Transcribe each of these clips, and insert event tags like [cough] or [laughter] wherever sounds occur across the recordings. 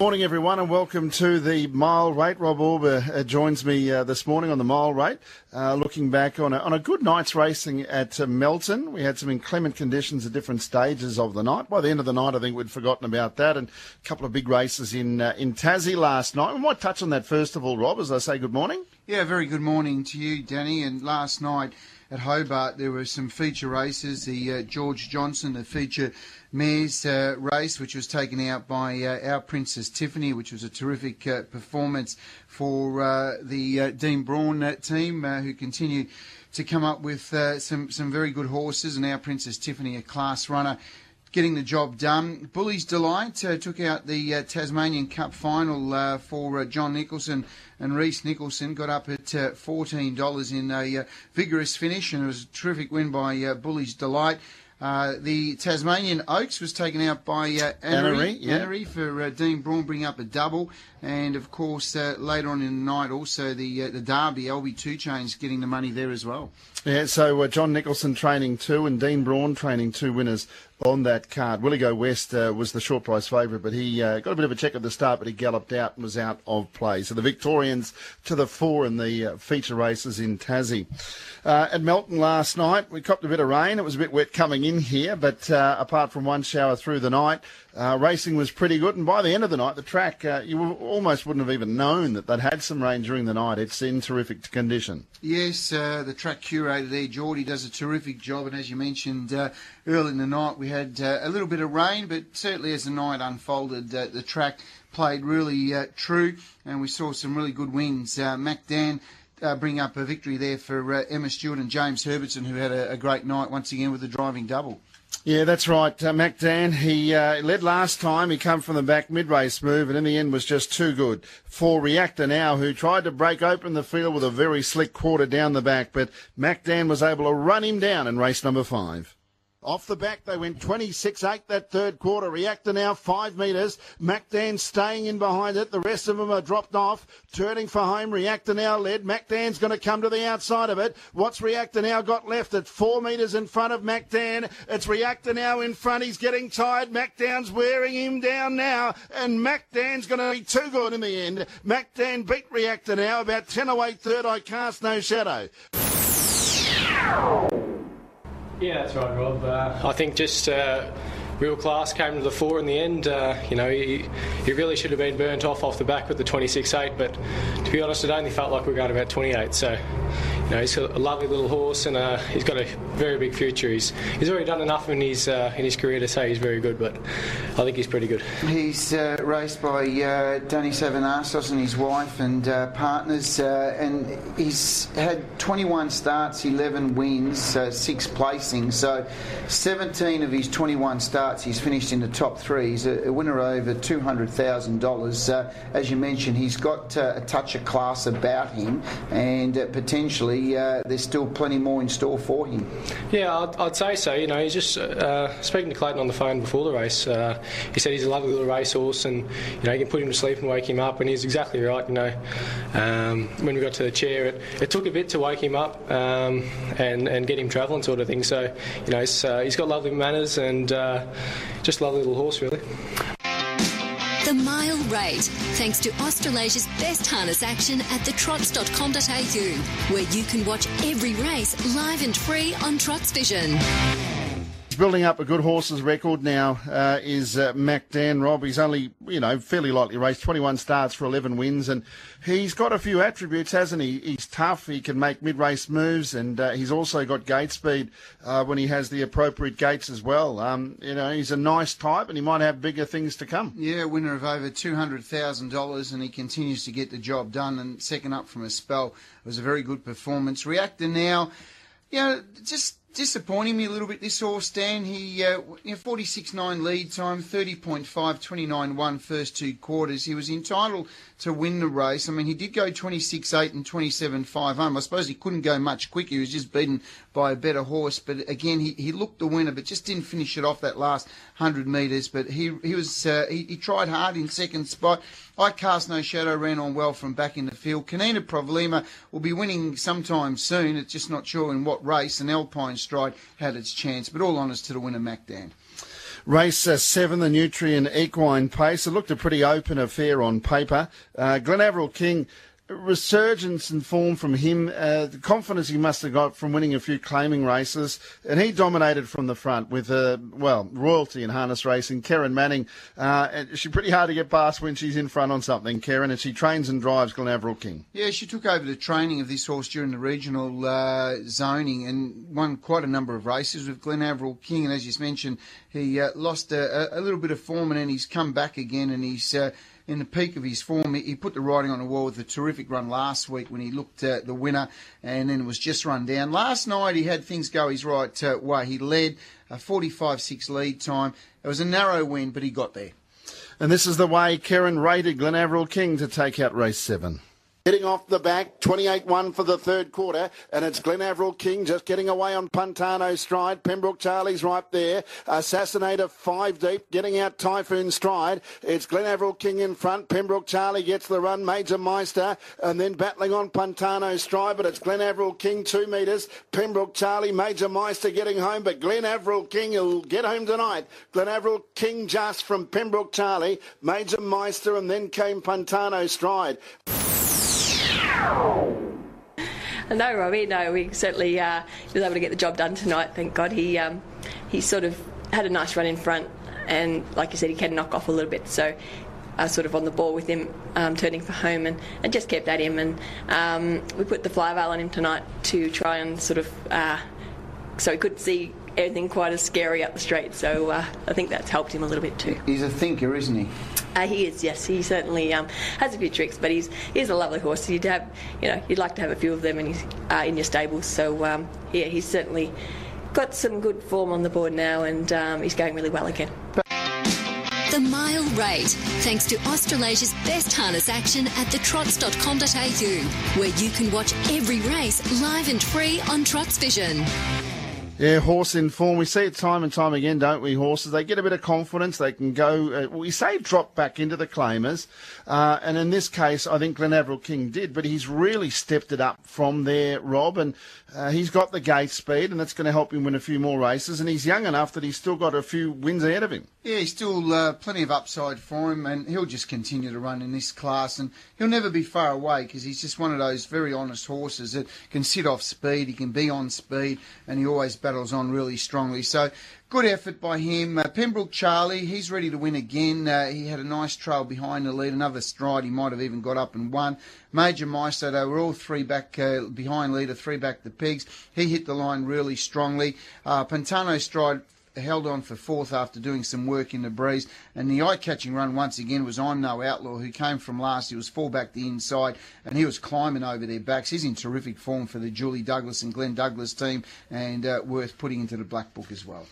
Morning, everyone, and welcome to the mile rate. Rob Auber uh, joins me uh, this morning on the mile rate, uh, looking back on a, on a good night's racing at uh, Melton. We had some inclement conditions at different stages of the night. By the end of the night, I think we'd forgotten about that, and a couple of big races in uh, in Tassie last night. We might touch on that first of all, Rob, as I say good morning. Yeah, very good morning to you, Danny. And last night at Hobart, there were some feature races. The uh, George Johnson, the feature mares uh, race, which was taken out by uh, our Princess Tiffany, which was a terrific uh, performance for uh, the uh, Dean Braun team, who continue to come up with some some very good horses. And our Princess Tiffany, a class runner. Getting the job done. Bully's Delight took out the Tasmanian Cup final for John Nicholson and Reese Nicholson got up at uh, $14 in a uh, vigorous finish, and it was a terrific win by uh, Bully's Delight. Uh, the Tasmanian Oaks was taken out by uh, Annery, yeah. for uh, Dean Braun bringing up a double. And of course, uh, later on in the night, also the uh, the Derby, LB Two Chains getting the money there as well. Yeah, so uh, John Nicholson training two and Dean Braun training two winners on that card. Willie Go West uh, was the short price favourite, but he uh, got a bit of a check at the start, but he galloped out and was out of play. So the Victorians to the fore in the uh, feature races in Tassie. Uh, at Melton last night, we copped a bit of rain. It was a bit wet coming in here, but uh, apart from one shower through the night, uh, racing was pretty good, and by the end of the night, the track you almost wouldn't have even known that they'd had some rain during the night. It's in terrific condition. Yes, the track curator there, Geordie, does a terrific job, and as you mentioned early in the night, we had uh, a little bit of rain, but certainly as the night unfolded, uh, the track played really true, and we saw some really good wins. Mac Dan. bring up a victory there for Emma Stewart and James Herbertson, who had a, a great night once again with the driving double. Yeah, that's right. Uh, Mac Dan, he uh, led last time. He come from the back mid-race move and in the end was just too good. For Reactor now, who tried to break open the field with a very slick quarter down the back, but Mac Dan was able to run him down in race number five. Off the back, they went 26-8 that third quarter. Reactor now five metres. MacDan staying in behind it. The rest of them are dropped off. Turning for home. Reactor now led. MacDan's going to come to the outside of it. What's Reactor now got left? At four metres in front of MacDan. It's Reactor now in front. He's getting tired. MacDan's wearing him down now. And MacDan's going to be too good in the end. MacDan beat Reactor now. About 10 away third. I cast no shadow. Yeah, that's right, Rob. Uh, I think just uh, real class came to the fore in the end. Uh, you know, he, he really should have been burnt off off the back with the 26-8, but to be honest, it only felt like we were going about 28. So you know, he's a lovely little horse and uh, he's got a very big future. He's he's already done enough in his uh, in his career to say he's very good, but I think he's pretty good. He's uh, raced by uh, Danny Savanassos and his wife and uh, partners, uh, and he's had 21 starts, 11 wins, six placings. So 17 of his 21 starts, he's finished in the top three. He's a, a winner over $200,000. as you mentioned, he's got a touch of class about him and potentially uh, there's still plenty more in store for him. Yeah, I'd, I'd say so. You know, he's just uh, speaking to Clayton on the phone before the race. Uh, he said he's a lovely little racehorse, and you know, you can put him to sleep and wake him up. And he's exactly right. You know, um, when we got to the chair, it, it took a bit to wake him up um, and and get him travelling, sort of thing. So, you know, uh, he's got lovely manners and uh, just a lovely little horse, really. The Mile Rate, thanks to Australasia's best harness action at thetrots.com.au, where you can watch every race live and free on Trots Vision building up a good horses record now uh, is uh, Mac Dan Rob. He's only, you know, fairly lightly raced, 21 starts for 11 wins, and he's got a few attributes, hasn't he? He's tough, he can make mid-race moves, and uh, he's also got gate speed uh, when he has the appropriate gates as well. Um, you know, he's a nice type, and he might have bigger things to come. Yeah, winner of over $200,000, and he continues to get the job done, and second up from a spell. It was a very good performance. Reactor now, you know, just disappointing me a little bit this horse, Dan. He, uh, you know, 46.9 lead time, 30.5, 29.1 first two quarters. He was entitled to win the race. I mean, he did go 26.8 and 27.5 home. I suppose he couldn't go much quicker. He was just beaten by a better horse. But again, he, he looked the winner, but just didn't finish it off that last 100 metres. But he he was uh, he, he, tried hard in second spot. I cast no shadow, ran on well from back in the field. Canina Problema will be winning sometime soon. It's just not sure in what race. And Alpine Stride had its chance. But all honours to the winner, Mac Dan. Race uh, seven, the Nutrien Equine Pace. It looked a pretty open affair on paper. Uh, Glen Averill King resurgence in form from him, uh, the confidence he must have got from winning a few claiming races, and he dominated from the front with, uh, well, royalty in harness racing. Kerryn Manning, uh, she's pretty hard to get past when she's in front on something, Kerryn, and she trains and drives Glen Averill King. Yeah, she took over the training of this horse during the regional uh, zoning and won quite a number of races with Glen Averill King, and as you mentioned, he uh, lost a, a, little bit of form and then he's come back again and he's uh, in the peak of his form. He put the writing on the wall with a terrific run last week when he looked at the winner and then was just run down. Last night he had things go his right uh, way. He led a 45-6 lead time. It was a narrow win, but he got there. And this is the way Kerryn rated Glen Averill King to take out race seven. Getting off the back, 28-1 for the third quarter, and it's Glen Averill King just getting away on Pantano stride. Pembroke Charlie's right there. Assassinator five deep, getting out Typhoon stride. It's Glen Averill King in front. Pembroke Charlie gets the run. Major Meister, and then battling on Pantano stride, but it's Glen Averill King two metres. Pembroke Charlie, Major Meister getting home, but Glen Averill King will get home tonight. Glen Averill King just from Pembroke Charlie, Major Meister, and then came Pantano stride. No, Robbie. No, we certainly uh, was able to get the job done tonight. Thank God. He um, he sort of had a nice run in front, and like you said, he can knock off a little bit. So. Uh, sort of on the ball with him, um, turning for home, and, and just kept at him. And um, we put the fly veil on him tonight to try and sort of uh, so he could see anything quite as scary up the straight. So uh, I think that's helped him a little bit too. He's a thinker, isn't he? Uh, he is, yes. He certainly um, has a few tricks, but he's he's a lovely horse. You'd have, you know, you'd like to have a few of them in, uh, in your stables. So um, yeah, he's certainly got some good form on the board now, and um, he's going really well again. The Mile Rate, thanks to Australasia's best harness action at thetrots.com.au, where you can watch every race live and free on Trots Vision. Yeah, horse in form. We see it time and time again, don't we? Horses, they get a bit of confidence. They can go, uh, we say drop back into the claimers. Uh, and in this case, I think Glen Averill King did, but he's really stepped it up from there, Rob. And uh, he's got the gate speed, and that's going to help him win a few more races. And he's young enough that he's still got a few wins ahead of him. Yeah, he's still uh, plenty of upside for him, and he'll just continue to run in this class. And he'll never be far away because he's just one of those very honest horses that can sit off speed, he can be on speed, and he always battles on really strongly. So good effort by him. Uh, Pembroke Charlie, he's ready to win again. Uh, he had a nice trail behind the lead, another stride. He might have even got up and won. Major Meister, they were all three back uh, behind leader, three back the pigs. He hit the line really strongly. Uh, Pantano stride held on for fourth after doing some work in the breeze. And the eye-catching run once again was I'm No Outlaw, who came from last. He was full back the inside, and he was climbing over their backs. He's in terrific form for the Julie Douglas and Glenn Douglas team, and uh, worth putting into the black book as well.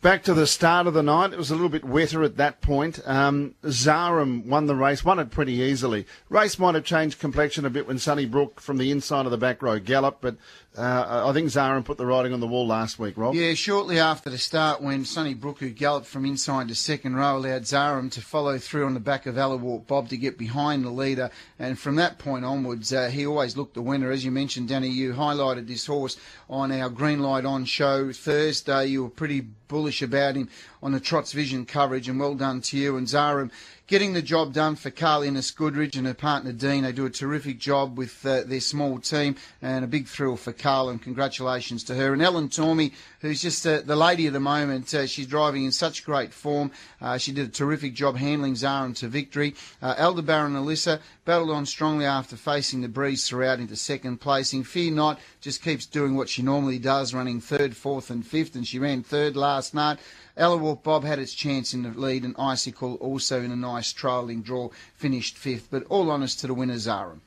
Back to the start of the night, it was a little bit wetter at that point. Um, Zarum won the race, won it pretty easily. Race might have changed complexion a bit when Sunnybrook from the inside of the back row galloped, but uh, I think Zarum put the writing on the wall last week, Rob. Yeah, shortly after the start, when Sunnybrook, who galloped from inside to second row, allowed Zarum to follow through on the back of Allawart Bob to get behind the leader. And from that point onwards, uh, he always looked the winner. As you mentioned, Danny, you highlighted this horse on our Green Light On show Thursday. You were pretty bullish about him on the Trots Vision coverage, and well done to you. And Zarum getting the job done for Carly Innes Goodrich and her partner Dean. They do a terrific job with uh, their small team and a big thrill for Carl and congratulations to her. And Ellen Tormey, who's just uh, the lady of the moment, uh, she's driving in such great form. Uh, she did a terrific job handling Zarum to victory. Uh, Aldebaran Alyssa battled on strongly after facing the breeze throughout into second placing. Fear Not just keeps doing what she normally does, running third, fourth and fifth, and she ran third last night. Allawart Bob had its chance in the lead, and Icicle also in a nice trailing draw finished fifth. But all honours to the winner, Zarum.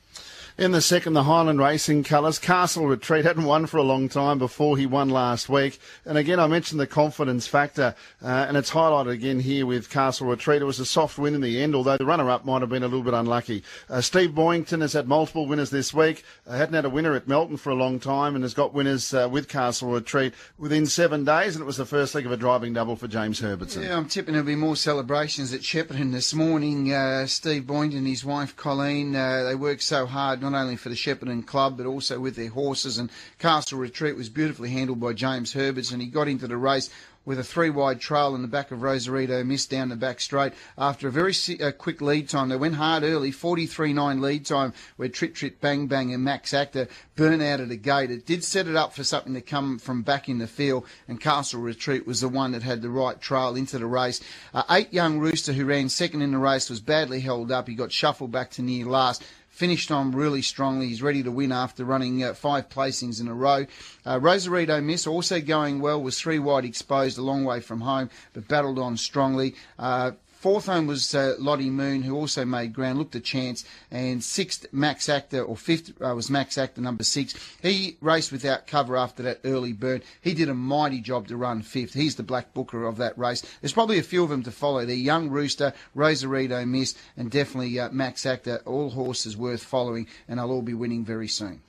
In the second, the Highland Racing colours. Castle Retreat hadn't won for a long time before he won last week. And again, I mentioned the confidence factor, uh, and it's highlighted again here with Castle Retreat. It was a soft win in the end, although the runner-up might have been a little bit unlucky. Uh, Steve Boyington has had multiple winners this week. Uh, hadn't had a winner at Melton for a long time, and has got winners uh, with Castle Retreat within seven days. And it was the first leg of a driving double for James Herbertson. Yeah, I'm tipping there'll be more celebrations at Shepparton this morning. Uh, Steve Boyington and his wife Colleen, uh, they worked so hard not only for the Shepparton Club but also with their horses. And Castle Retreat was beautifully handled by James Herberts, and he got into the race with a three wide trail in the back of Rosarito missed down the back straight after a very quick lead time. They went hard early, 43.9 lead time, where Trit Trit Bang Bang and Max Actor burn out of the gate. It did set it up for something to come from back in the field, and Castle Retreat was the one that had the right trail into the race. Uh, eight Young Rooster, who ran second in the race, was badly held up. He got shuffled back to near last finished on really strongly. He's ready to win after running uh, five placings in a row. Uh, Rosarito Miss also going well, was three wide exposed a long way from home, but battled on strongly. Uh, Fourth home was uh, Lottie Moon, who also made ground, looked a chance. And sixth, Max Actor, or fifth uh, was Max Actor, number six. He raced without cover after that early burn. He did a mighty job to run fifth. He's the black booker of that race. There's probably a few of them to follow. They're Young Rooster, Rosarito Miss, and definitely uh, Max Actor. All horses worth following, and they'll all be winning very soon.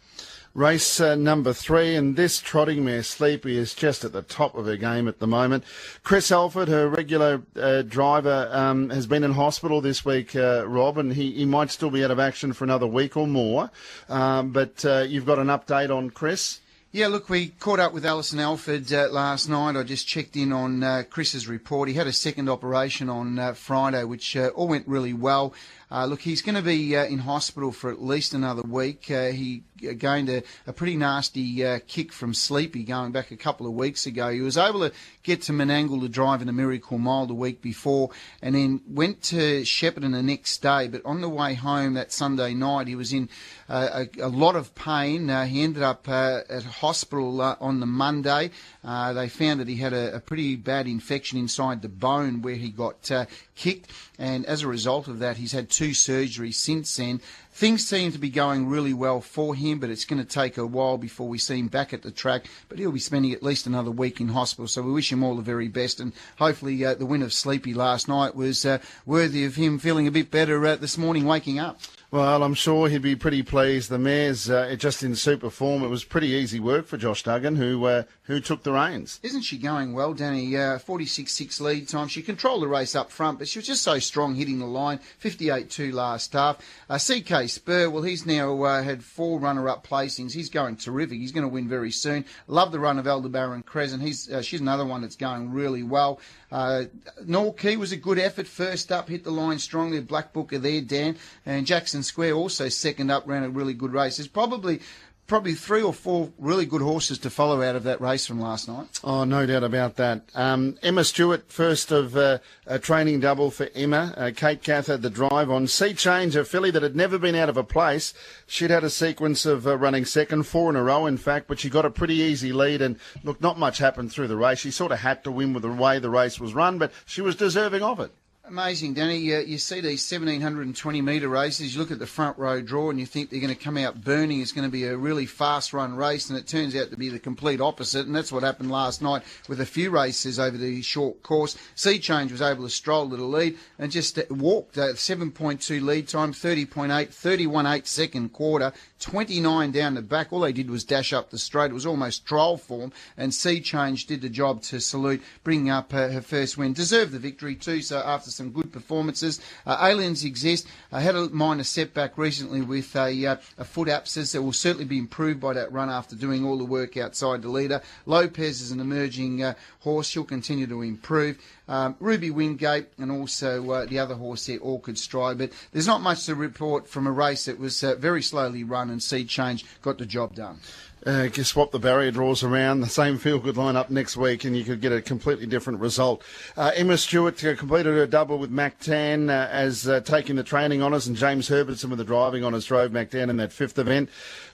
Race uh, number three, and this trotting mare, Sleepy, is just at the top of her game at the moment. Chris Alford, her regular uh, driver, um, has been in hospital this week, uh, Rob, and he, he might still be out of action for another week or more. Um, but uh, you've got an update on Chris? Yeah, look, we caught up with Alison Alford uh, last night. I just checked in on uh, Chris's report. He had a second operation on uh, Friday, which uh, all went really well. Uh, look, he's going to be uh, in hospital for at least another week. he gained a, a pretty nasty kick from Sleepy going back a couple of weeks ago. He was able to get to Menangle to drive in a Miracle Mile the week before, and then went to Shepparton the next day. But on the way home that Sunday night, he was in a, a, lot of pain. he ended up at on the Monday. they found that he had a, a, pretty bad infection inside the bone where he got kicked, and as a result of that, he's had two surgeries since then. Things seem to be going really well for him, but it's going to take a while before we see him back at the track. But he'll be spending at least another week in hospital, so we wish him all the very best. And hopefully, uh, the win of Sleepy last night was uh, worthy of him feeling a bit better uh, this morning waking up. Well, I'm sure he'd be pretty pleased. The mayor's uh, just in super form. It was pretty easy work for Josh Duggan, who uh, who took the reins. Isn't she going well, Danny? Uh, 46-6 lead time. She controlled the race up front, but she was just so strong hitting the line. 58-2 last half. Uh, CK Spur, well, he's now uh, had four runner-up placings. He's going terrific. He's going to win very soon. Love the run of Aldebaran Crescent. He's uh, she's another one that's going really well. Uh, Key was a good effort first up, hit the line strongly. Black Booker there, Dan. And Jackson Square also second up, ran a really good race. There's probably probably three or four really good horses to follow out of that race from last night. Oh, no doubt about that. Um, Emma Stewart, first of uh, a training double for Emma. Uh, Kate Gath had the drive on. Sea Change, a filly that had never been out of a place. She'd had a sequence of uh, running second, four in a row, in fact, but she got a pretty easy lead. And look, not much happened through the race. She sort of had to win with the way the race was run, but she was deserving of it. Amazing, Danny. You, you, see these 1720 metre races, you look at the front row draw and you think they're going to come out burning. It's going to be a really fast run race, and it turns out to be the complete opposite. And that's what happened last night with a few races over the short course. Sea Change was able to stroll to the lead and just walked uh, 7.2 lead time, 30.8, 31.8 second quarter, 29 down the back. All they did was dash up the straight. It was almost trial form, and Sea Change did the job to salute, bringing up uh, her first win. Deserved the victory too, so after some good performances. Uh, aliens exist. I had a minor setback recently with a, uh, a foot abscess that will certainly be improved by that run after doing all the work outside the leader. Lopez is an emerging uh, horse. She'll continue to improve. Um, Ruby Wingate and also uh, the other horse there, Orchid Stride. But there's not much to report from a race that was uh, very slowly run and Sea Change got the job done. Uh, just swap the barrier draws around, the same field could line up next week, and you could get a completely different result. Uh, Emma Stewart completed her double with Mac Dan uh, as uh, taking the training honours, and James Herbertson with the driving honours drove Mac Dan in that fifth event.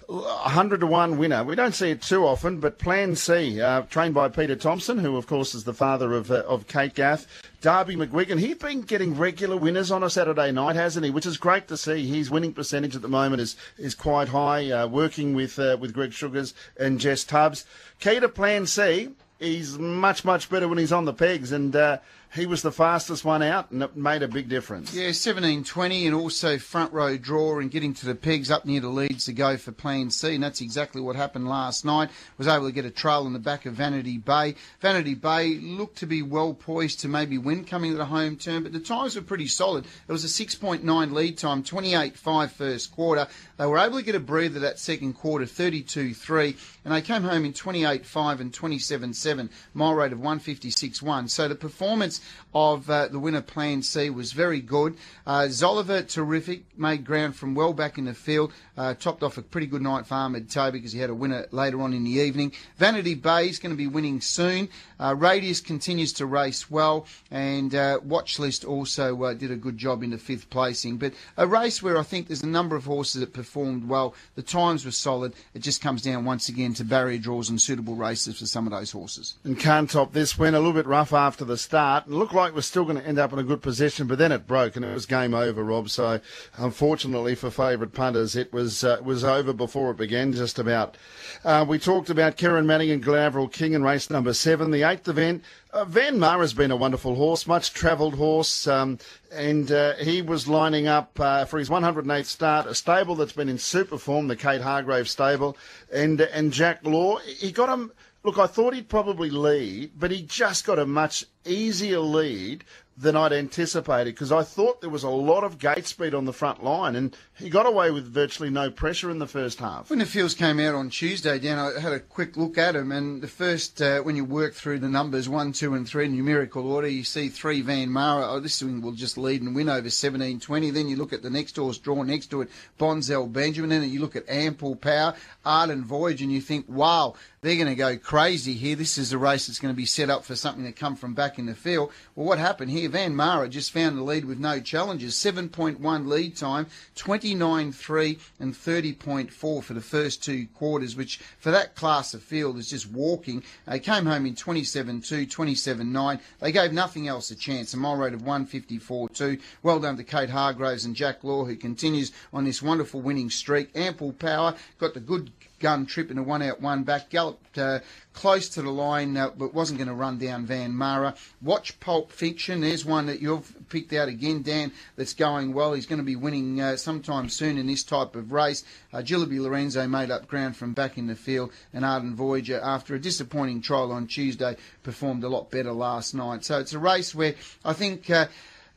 100 to 1 winner. We don't see it too often, but Plan C, uh, trained by Peter Thompson, who, of course, is the father of, uh, of Kate Gath. Darby McGuigan, he's been getting regular winners on a Saturday night, hasn't he? Which is great to see. His winning percentage at the moment is, is quite high, uh, working with, uh, with Greg Sugars and Jess Tubbs. Key to Plan C, he's much, much better when he's on the pegs, and uh, he was the fastest one out, and it made a big difference. Yeah, 17.20 and also front row draw and getting to the pegs up near the leads to go for Plan C, and that's exactly what happened last night. Was able to get a trail in the back of Vanity Bay. Vanity Bay looked to be well poised to maybe win coming to the home turn, but the times were pretty solid. It was a 6.9 lead time, 28.5 first quarter. They were able to get a breather that second quarter, 32.3, and they came home in 28.5 and 27.7, mile rate of 156.1. So the performance of uh, the winner Plan C was very good. Uh, Zoliver, terrific, made ground from well back in the field, uh, topped off a pretty good night for Ahmed Taiba because he had a winner later on in the evening. Vanity Bay is going to be winning soon. Uh, Radius continues to race well, and uh, Watchlist also uh, did a good job in the fifth placing. But a race where I think there's a number of horses that performed well. The times were solid. It just comes down once again to barrier draws and suitable races for some of those horses. And can't top this win. A little bit rough after the start. Looked like we're still going to end up in a good position, but then it broke and it was game over, Rob. So unfortunately for favourite punters, it was uh, was over before it began, just about. Uh, we talked about Kerryn Manning and Glenaverill King in race number seven, the eighth event. Uh, Van Mar has been a wonderful horse, much travelled horse, um, and uh, he was lining up uh, for his 108th start, a stable that's been in super form, the Kate Hargrave stable, and and Jack Laugher. He got him. Look, I thought he'd probably lead, but he just got a much easier lead than I'd anticipated because I thought there was a lot of gate speed on the front line and he got away with virtually no pressure in the first half. When the fields came out on Tuesday, Dan, I had a quick look at them and the first, uh, when you work through the numbers one, two, and three in numerical order, you see three Van Mara. Oh, this thing will just lead and win over 17-20. Then you look at the next horse draw next to it, Bonzel Benjamin. and you look at Ample Power, Ardent Voyage, and you think, wow, they're going to go crazy here. This is a race that's going to be set up for something to come from back in the field. Well, what happened here? Van Mara just found the lead with no challenges. 7.1 lead time, 29.3 and 30.4 for the first two quarters, which for that class of field is just walking. They came home in 27.2, 27.9. They gave nothing else a chance. A mile rate of 154.2. Well done to Kate Hargreaves and Jack Laugher, who continues on this wonderful winning streak. Ample power, got the good gun trip in a one out, one back, galloped uh, close to the line, uh, but wasn't going to run down Van Mara. Watch Pulp Fiction. There's one that you've picked out again, Dan, that's going well. He's going to be winning uh, sometime soon in this type of race. Uh, Gillaby Lorenzo made up ground from back in the field, and Ardent Voyager, after a disappointing trial on Tuesday, performed a lot better last night. So it's a race where I think.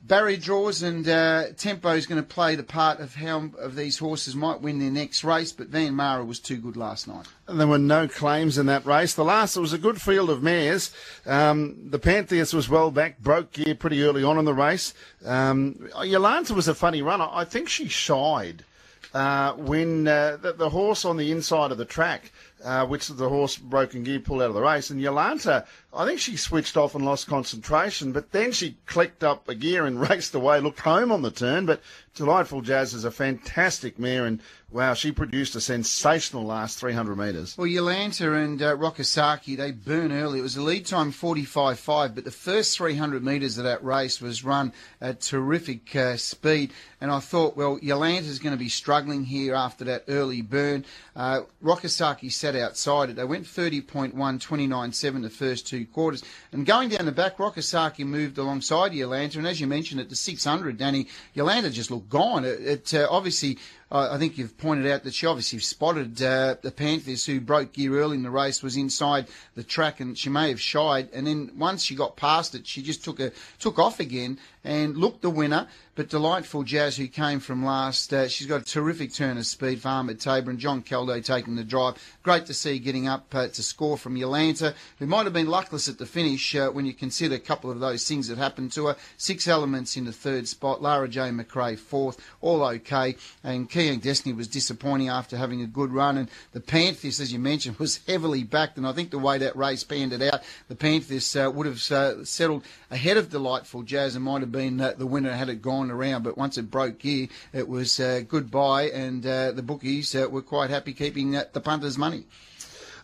Barry draws and uh, tempo is going to play the part of how of these horses might win their next race, but Van Mara was too good last night. And There were no claims in that race. The last, it was a good field of mares. Um, the Pantheus was well back, broke gear pretty early on in the race. Um, Yolanta was a funny runner. I think she shied uh, when uh, the, the, horse on the inside of the track, uh, which the horse broken gear pulled out of the race, and Yolanta, I think she switched off and lost concentration, but then she clicked up a gear and [laughs] raced away, looked home on the turn. But Delightful Jazz is a fantastic mare, and wow, she produced a sensational last 300 metres. Well, Yolanta and uh, Rockasaki, they burn early. It was a lead time 45.5, but the first 300 metres of that race was run at terrific uh, speed. And I thought, well, Yolanta's going to be struggling here after that early burn. Uh, sat outside it. They went 30.1, 29.7 the first two quarters. And going down the back, Rockasaki moved alongside Yolanta. And as you mentioned, at the 600, Danny, Yolanta just looked gone. It, it uh, obviously I think you've pointed out that she obviously spotted uh, the Panthers who broke gear early in the race was inside the track and she may have shied. And then once she got past it she just took a took off again and looked the winner. But delightful Jazz who came from last uh, she's got a terrific turn of speed for Ahmed Taiba and John Caldow taking the drive. Great to see getting up uh, to score from Yolanta who might have been luckless at the finish uh, when you consider a couple of those things that happened to her. Six elements in the third spot Lara J. McRae fourth all okay. And Keying Destiny was disappointing after having a good run, and the Panthers, as you mentioned, [laughs] was heavily backed. And I think the way that race panned it out, the Panthers uh, would have uh, settled ahead of Delightful Jazz and might have been uh, the winner had it gone around. But once it broke gear, it was uh, goodbye, and uh, the bookies uh, were quite happy keeping the punters' money.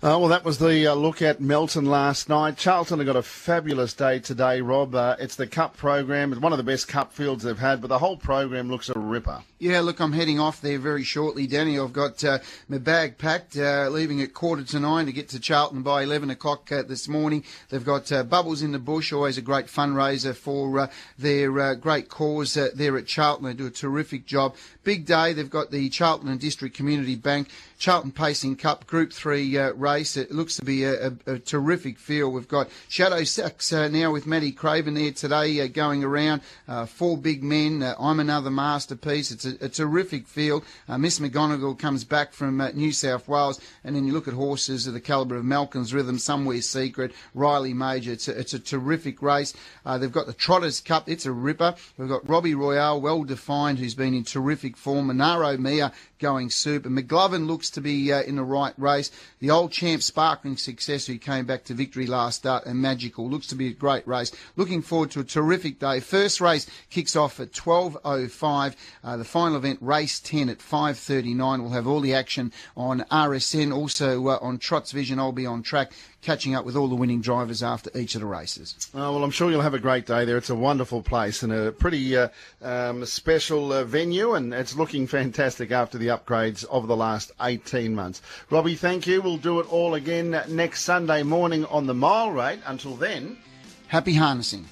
Uh, well, that was the uh, look at Melton last night. Charlton have got a fabulous day today, Rob. Uh, it's the Cup program. It's one of the best Cup fields they've had, but the whole program looks a ripper. Yeah, look, I'm heading off there very shortly, Danny. I've got uh, my bag packed, uh, leaving at quarter to nine to get to Charlton by 11 o'clock uh, this morning. They've got Bubbles in the Bush, always a great fundraiser for their great cause there at Charlton. They do a terrific job. Big day. They've got the Charlton and District Community Bank Charlton Pacing Cup Group 3 uh, race. It looks to be a, a, a terrific field. We've got Shadow Sacks uh, now with Matty Craven there today uh, going around. Uh, four big men. Uh, I'm another masterpiece. It's a, a terrific field. Uh, Miss McGonigal comes back from New South Wales. And then you look at horses of the calibre of Malcolm's Rhythm, Somewhere Secret, Riley Major. It's a, it's a terrific race. they've got the Trotters Cup. It's a ripper. We've got Robbie Royale, well defined, who's been in terrific form. Monaro Mia going super. McGlovin looks to be uh, in the right race. The old champ Sparkling Success, who came back to victory last start, and Magical looks to be a great race. Looking forward to a terrific day. First race kicks off at 12.05. Uh, the final event, race 10 at 5.39. We'll have all the action on RSN. Also uh, on Trots Vision, I'll be on track catching up with all the winning drivers after each of the races. Oh, well, I'm sure you'll have a great day there. It's a wonderful place and a pretty uh, um, special uh, venue, and it's looking [laughs] fantastic after the upgrades of the last 18 months. Robbie, thank you. We'll do it all again next Sunday morning on the mile rate. Until then, happy harnessing.